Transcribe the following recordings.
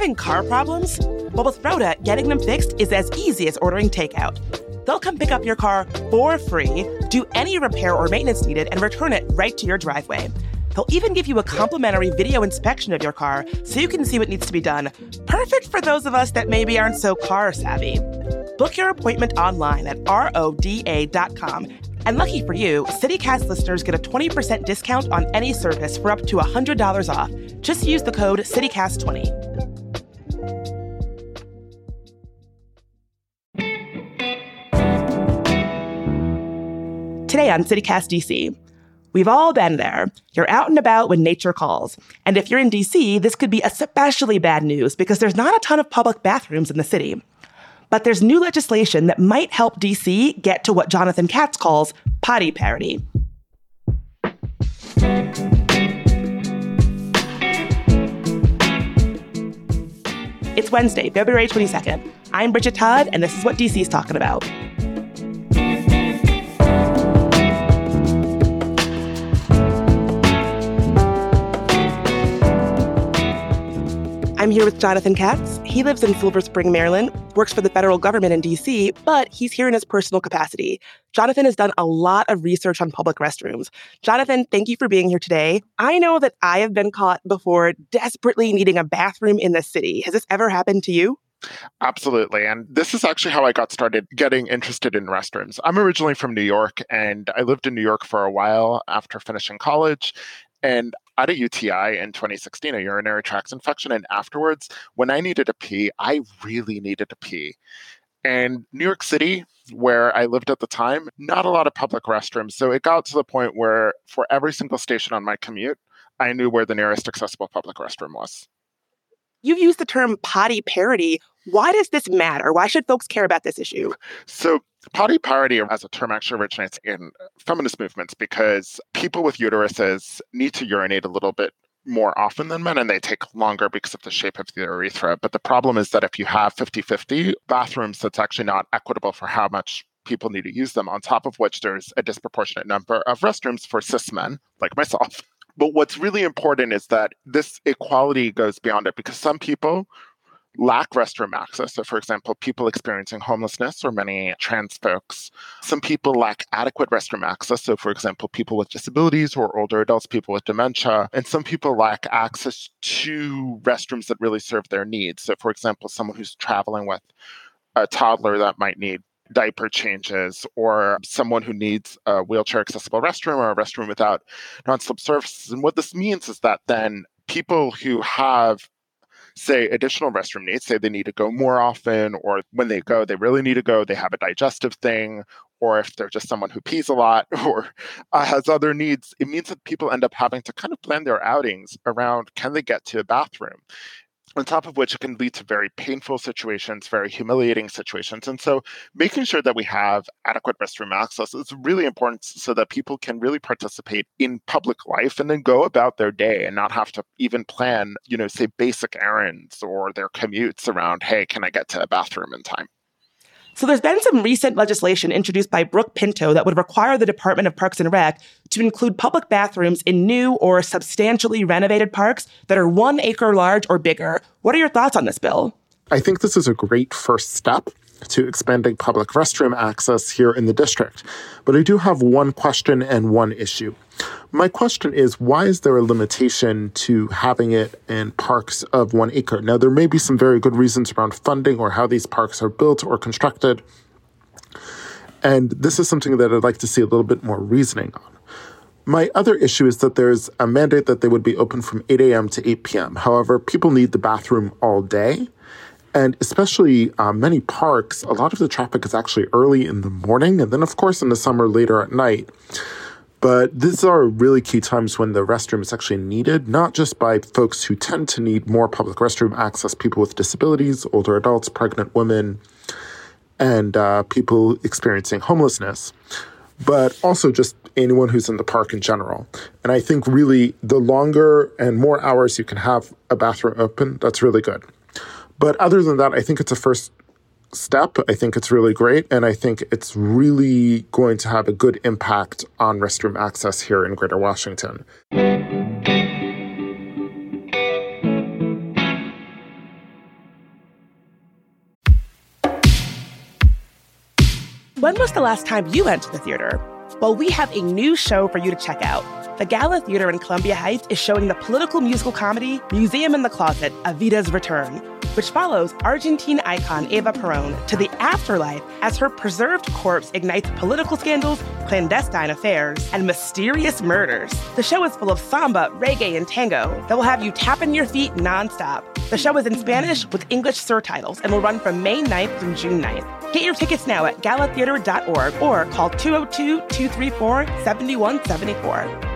Having car problems? Well, with Rhoda, getting them fixed is as easy as ordering takeout. They'll come pick up your car for free, do any repair or maintenance needed, and return it right to your driveway. They'll even give you a complimentary video inspection of your car so you can see what needs to be done. Perfect for those of us that maybe aren't so car savvy. Book your appointment online at roda.com. And lucky for you, CityCast listeners get a 20% discount on any service for up to $100 off. Just use the code CityCast20. Today on CityCast DC, we've all been there. You're out and about when nature calls. And if you're in DC, this could be especially bad news because there's not a ton of public bathrooms in the city. But there's new legislation that might help DC get to what Jonathan Katz calls potty parity. It's Wednesday, February 22nd. I'm Bridget Todd, and this is what DC's talking about. I'm here with Jonathan Katz. He lives in Silver Spring, Maryland, works for the federal government in DC, but he's here in his personal capacity. Jonathan has done a lot of research on public restrooms. Jonathan, thank you for being here today. I know that I have been caught before desperately needing a bathroom in the city. Has this ever happened to you? Absolutely. And this is actually how I got started getting interested in restrooms. I'm originally from New York and I lived in New York for a while after finishing college. And I had a UTI in 2016, a urinary tract infection. And afterwards, when I needed to pee, I really needed to pee. And New York City, where I lived at the time, not a lot of public restrooms. So it got to the point where for every single station on my commute, I knew where the nearest accessible public restroom was. You've used the term potty parity. Why does this matter? Why should folks care about this issue? So, potty parity as a term actually originates in feminist movements because people with uteruses need to urinate a little bit more often than men and they take longer because of the shape of the urethra. But the problem is that if you have 50 50 bathrooms, that's actually not equitable for how much people need to use them, on top of which there's a disproportionate number of restrooms for cis men, like myself. But what's really important is that this equality goes beyond it because some people lack restroom access. So, for example, people experiencing homelessness or many trans folks. Some people lack adequate restroom access. So, for example, people with disabilities or older adults, people with dementia. And some people lack access to restrooms that really serve their needs. So, for example, someone who's traveling with a toddler that might need diaper changes or someone who needs a wheelchair accessible restroom or a restroom without non-slip surfaces. And what this means is that then people who have say additional restroom needs, say they need to go more often, or when they go, they really need to go, they have a digestive thing, or if they're just someone who pees a lot or uh, has other needs, it means that people end up having to kind of plan their outings around can they get to a bathroom? On top of which it can lead to very painful situations, very humiliating situations. And so making sure that we have adequate restroom access is really important so that people can really participate in public life and then go about their day and not have to even plan, you know, say basic errands or their commutes around, hey, can I get to a bathroom in time? So there's been some recent legislation introduced by Brooke Pinto that would require the Department of Parks and Rec to include public bathrooms in new or substantially renovated parks that are one acre large or bigger. What are your thoughts on this bill? I think this is a great first step to expanding public restroom access here in the district. But I do have one question and one issue. My question is why is there a limitation to having it in parks of one acre? Now, there may be some very good reasons around funding or how these parks are built or constructed. And this is something that I'd like to see a little bit more reasoning on. My other issue is that there's a mandate that they would be open from 8 a.m. to 8 p.m. However, people need the bathroom all day. And especially uh, many parks, a lot of the traffic is actually early in the morning, and then, of course, in the summer, later at night. But these are really key times when the restroom is actually needed, not just by folks who tend to need more public restroom access, people with disabilities, older adults, pregnant women, and uh, people experiencing homelessness, but also just anyone who's in the park in general. And I think really the longer and more hours you can have a bathroom open, that's really good. But other than that, I think it's a first step. I think it's really great. And I think it's really going to have a good impact on restroom access here in Greater Washington. When was the last time you went to the theater? Well, we have a new show for you to check out. The Gala Theater in Columbia Heights is showing the political musical comedy Museum in the Closet, Evita's Return which follows Argentine icon Eva Peron to the afterlife as her preserved corpse ignites political scandals, clandestine affairs, and mysterious murders. The show is full of samba, reggae, and tango that will have you tapping your feet nonstop. The show is in Spanish with English surtitles and will run from May 9th through June 9th. Get your tickets now at galatheater.org or call 202 234 7174.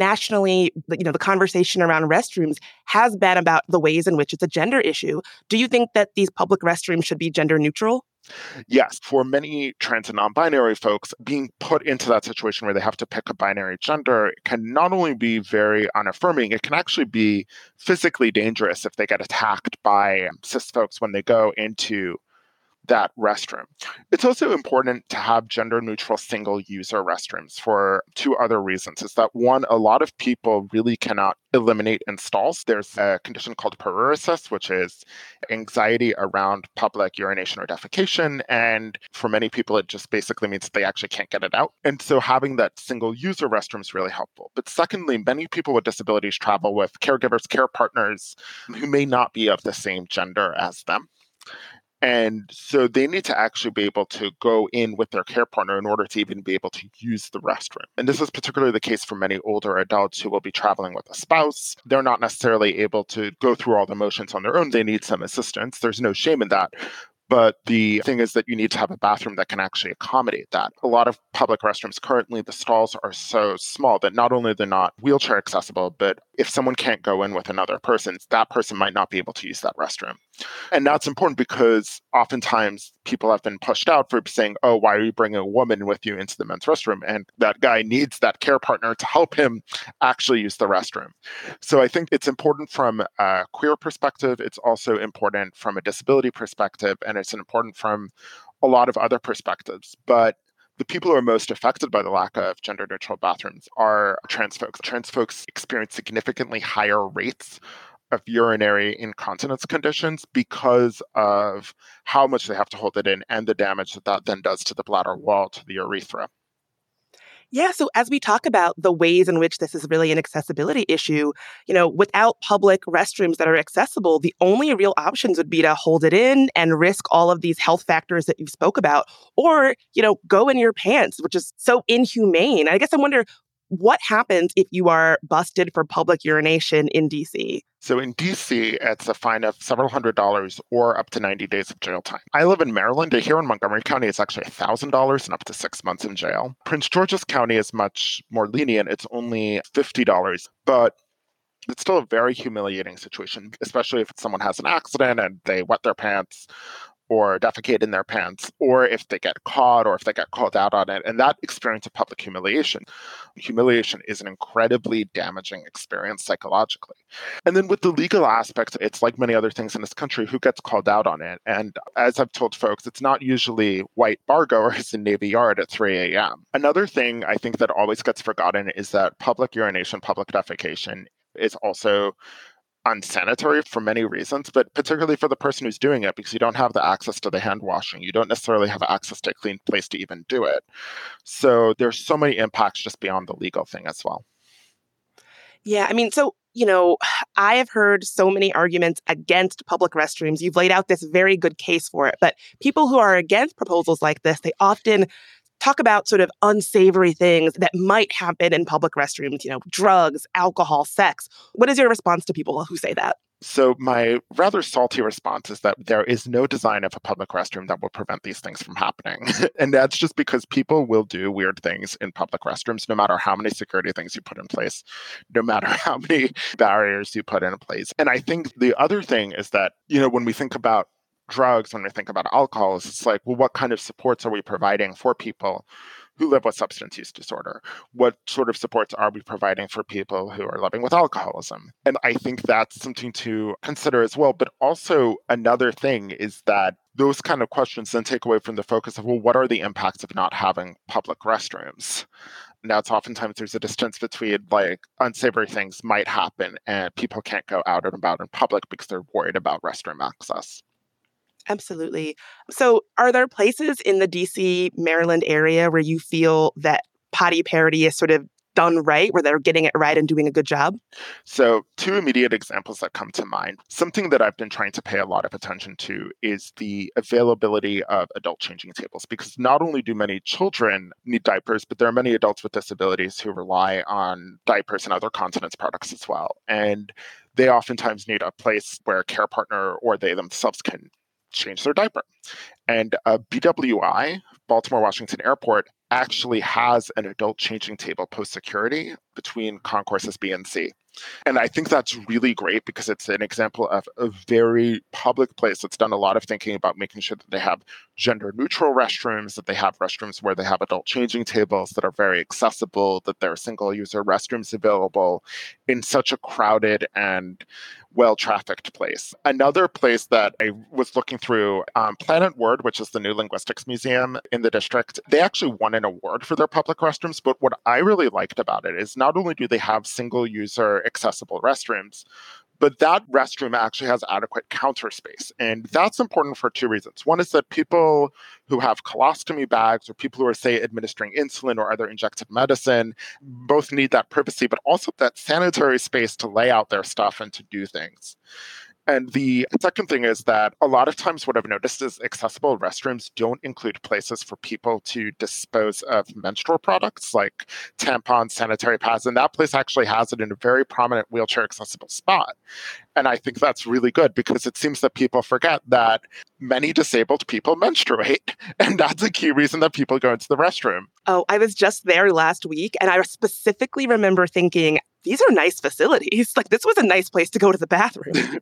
Nationally, you know, the conversation around restrooms has been about the ways in which it's a gender issue. Do you think that these public restrooms should be gender neutral? Yes, for many trans and non binary folks, being put into that situation where they have to pick a binary gender can not only be very unaffirming, it can actually be physically dangerous if they get attacked by cis folks when they go into that restroom. It's also important to have gender neutral single user restrooms for two other reasons. Is that one, a lot of people really cannot eliminate installs. There's a condition called paruresis, which is anxiety around public urination or defecation. And for many people, it just basically means that they actually can't get it out. And so having that single user restroom is really helpful. But secondly, many people with disabilities travel with caregivers, care partners who may not be of the same gender as them. And so they need to actually be able to go in with their care partner in order to even be able to use the restroom. And this is particularly the case for many older adults who will be traveling with a spouse. They're not necessarily able to go through all the motions on their own. They need some assistance. There's no shame in that. But the thing is that you need to have a bathroom that can actually accommodate that. A lot of public restrooms currently, the stalls are so small that not only they're not wheelchair accessible, but if someone can't go in with another person, that person might not be able to use that restroom. And that's important because oftentimes people have been pushed out for saying, oh, why are you bringing a woman with you into the men's restroom? And that guy needs that care partner to help him actually use the restroom. So I think it's important from a queer perspective. It's also important from a disability perspective. And it's important from a lot of other perspectives. But the people who are most affected by the lack of gender neutral bathrooms are trans folks. Trans folks experience significantly higher rates of urinary incontinence conditions because of how much they have to hold it in and the damage that that then does to the bladder wall, to the urethra. Yeah, so as we talk about the ways in which this is really an accessibility issue, you know, without public restrooms that are accessible, the only real options would be to hold it in and risk all of these health factors that you spoke about, or, you know, go in your pants, which is so inhumane. I guess I wonder what happens if you are busted for public urination in DC? So in DC, it's a fine of several hundred dollars or up to 90 days of jail time. I live in Maryland. Here in Montgomery County, it's actually $1,000 and up to six months in jail. Prince George's County is much more lenient. It's only $50. But it's still a very humiliating situation, especially if someone has an accident and they wet their pants or defecate in their pants, or if they get caught or if they get called out on it. And that experience of public humiliation, humiliation is an incredibly damaging experience psychologically. And then with the legal aspects, it's like many other things in this country who gets called out on it. And as I've told folks, it's not usually white bar goers in Navy Yard at 3 a.m. Another thing I think that always gets forgotten is that public urination, public defecation is also unsanitary for many reasons, but particularly for the person who's doing it because you don't have the access to the hand washing. You don't necessarily have access to a clean place to even do it. So there's so many impacts just beyond the legal thing as well. Yeah, I mean, so you know, I have heard so many arguments against public restrooms. You've laid out this very good case for it, but people who are against proposals like this, they often talk about sort of unsavory things that might happen in public restrooms, you know, drugs, alcohol, sex. What is your response to people who say that? So, my rather salty response is that there is no design of a public restroom that will prevent these things from happening. and that's just because people will do weird things in public restrooms, no matter how many security things you put in place, no matter how many barriers you put in place. And I think the other thing is that, you know, when we think about drugs, when we think about alcohol, is it's like, well, what kind of supports are we providing for people who live with substance use disorder? What sort of supports are we providing for people who are living with alcoholism? And I think that's something to consider as well. But also, another thing is that those kind of questions then take away from the focus of, well, what are the impacts of not having public restrooms? Now it's oftentimes there's a distance between like unsavory things might happen and people can't go out and about in public because they're worried about restroom access. Absolutely. So, are there places in the DC, Maryland area where you feel that potty parity is sort of done right, where they're getting it right and doing a good job? So, two immediate examples that come to mind. Something that I've been trying to pay a lot of attention to is the availability of adult changing tables, because not only do many children need diapers, but there are many adults with disabilities who rely on diapers and other continence products as well. And they oftentimes need a place where a care partner or they themselves can change their diaper. And uh, BWI, Baltimore Washington Airport, actually has an adult changing table post security between concourses B and C. And I think that's really great because it's an example of a very public place that's done a lot of thinking about making sure that they have gender neutral restrooms, that they have restrooms where they have adult changing tables that are very accessible, that there are single user restrooms available in such a crowded and well trafficked place. Another place that I was looking through, um, Planet Word, which is the new linguistics museum in the district, they actually won an award for their public restrooms. But what I really liked about it is not only do they have single user accessible restrooms, but that restroom actually has adequate counter space. And that's important for two reasons. One is that people who have colostomy bags or people who are, say, administering insulin or other injected medicine both need that privacy, but also that sanitary space to lay out their stuff and to do things. And the second thing is that a lot of times, what I've noticed is accessible restrooms don't include places for people to dispose of menstrual products like tampons, sanitary pads. And that place actually has it in a very prominent wheelchair accessible spot. And I think that's really good because it seems that people forget that many disabled people menstruate. And that's a key reason that people go into the restroom. Oh, I was just there last week and I specifically remember thinking, these are nice facilities. Like this was a nice place to go to the bathroom.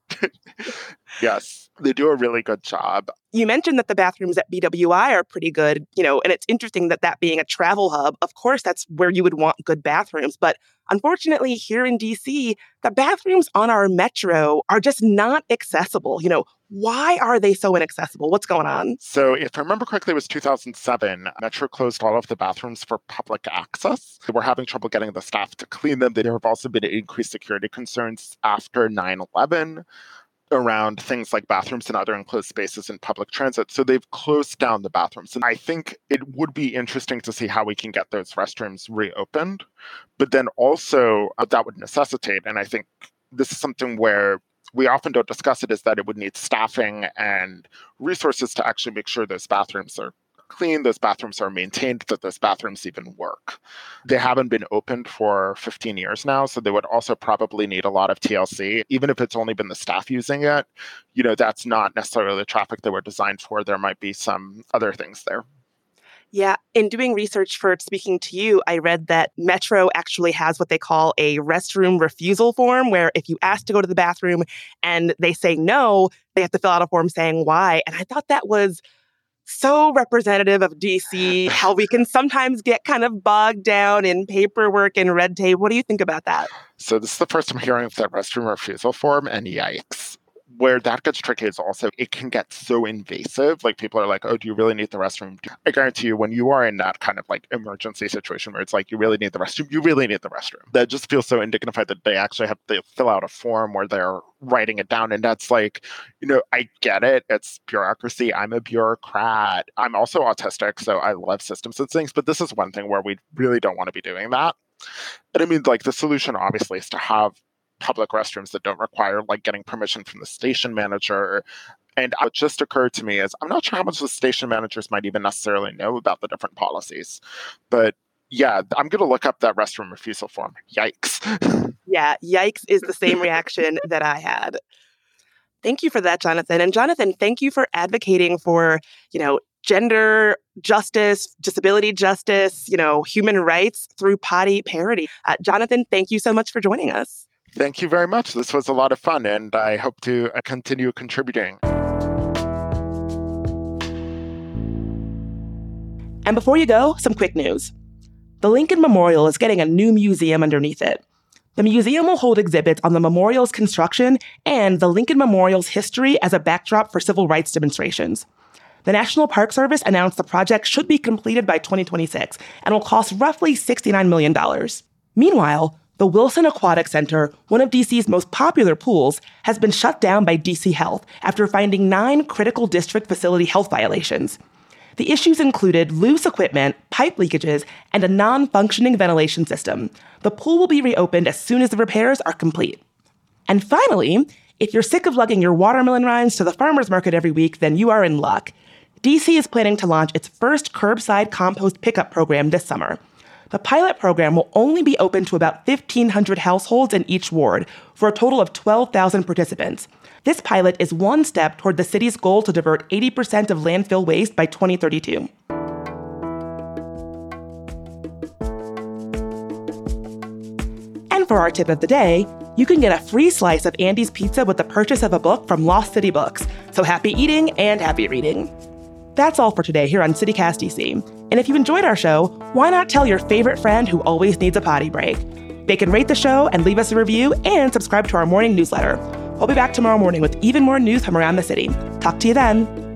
yes, they do a really good job. You mentioned that the bathrooms at BWI are pretty good, you know, and it's interesting that that being a travel hub, of course, that's where you would want good bathrooms. But unfortunately, here in DC, the bathrooms on our metro are just not accessible. You know, why are they so inaccessible? What's going on? So, if I remember correctly, it was 2007. Metro closed all of the bathrooms for public access. They were having trouble getting the staff to clean them. There have also been increased security concerns after 9 11 around things like bathrooms and other enclosed spaces in public transit. So they've closed down the bathrooms. And I think it would be interesting to see how we can get those restrooms reopened. But then also, uh, that would necessitate, and I think this is something where we often don't discuss it, is that it would need staffing and resources to actually make sure those bathrooms are clean, those bathrooms are maintained, that those bathrooms even work. They haven't been opened for 15 years now, so they would also probably need a lot of TLC. Even if it's only been the staff using it, you know, that's not necessarily the traffic they were designed for. There might be some other things there. Yeah, in doing research for speaking to you, I read that Metro actually has what they call a restroom refusal form, where if you ask to go to the bathroom and they say no, they have to fill out a form saying why. And I thought that was so representative of DC, how we can sometimes get kind of bogged down in paperwork and red tape. What do you think about that? So, this is the first I'm hearing of that restroom refusal form, and yikes where that gets tricky is also it can get so invasive. Like people are like, "Oh, do you really need the restroom?" I guarantee you, when you are in that kind of like emergency situation where it's like you really need the restroom, you really need the restroom. That just feels so indignified that they actually have to fill out a form where they're writing it down, and that's like, you know, I get it. It's bureaucracy. I'm a bureaucrat. I'm also autistic, so I love systems and things. But this is one thing where we really don't want to be doing that. And I mean, like the solution obviously is to have public restrooms that don't require like getting permission from the station manager. And what just occurred to me is I'm not sure how much the station managers might even necessarily know about the different policies. But yeah, I'm going to look up that restroom refusal form. Yikes. yeah, yikes is the same reaction that I had. Thank you for that, Jonathan. And Jonathan, thank you for advocating for, you know, gender justice, disability justice, you know, human rights through potty parity. Uh, Jonathan, thank you so much for joining us. Thank you very much. This was a lot of fun, and I hope to uh, continue contributing. And before you go, some quick news. The Lincoln Memorial is getting a new museum underneath it. The museum will hold exhibits on the memorial's construction and the Lincoln Memorial's history as a backdrop for civil rights demonstrations. The National Park Service announced the project should be completed by 2026 and will cost roughly $69 million. Meanwhile, the Wilson Aquatic Center, one of DC's most popular pools, has been shut down by DC Health after finding nine critical district facility health violations. The issues included loose equipment, pipe leakages, and a non functioning ventilation system. The pool will be reopened as soon as the repairs are complete. And finally, if you're sick of lugging your watermelon rinds to the farmer's market every week, then you are in luck. DC is planning to launch its first curbside compost pickup program this summer. The pilot program will only be open to about 1,500 households in each ward for a total of 12,000 participants. This pilot is one step toward the city's goal to divert 80% of landfill waste by 2032. And for our tip of the day, you can get a free slice of Andy's Pizza with the purchase of a book from Lost City Books. So happy eating and happy reading. That's all for today here on CityCast DC. And if you enjoyed our show, why not tell your favorite friend who always needs a potty break? They can rate the show and leave us a review and subscribe to our morning newsletter. We'll be back tomorrow morning with even more news from around the city. Talk to you then.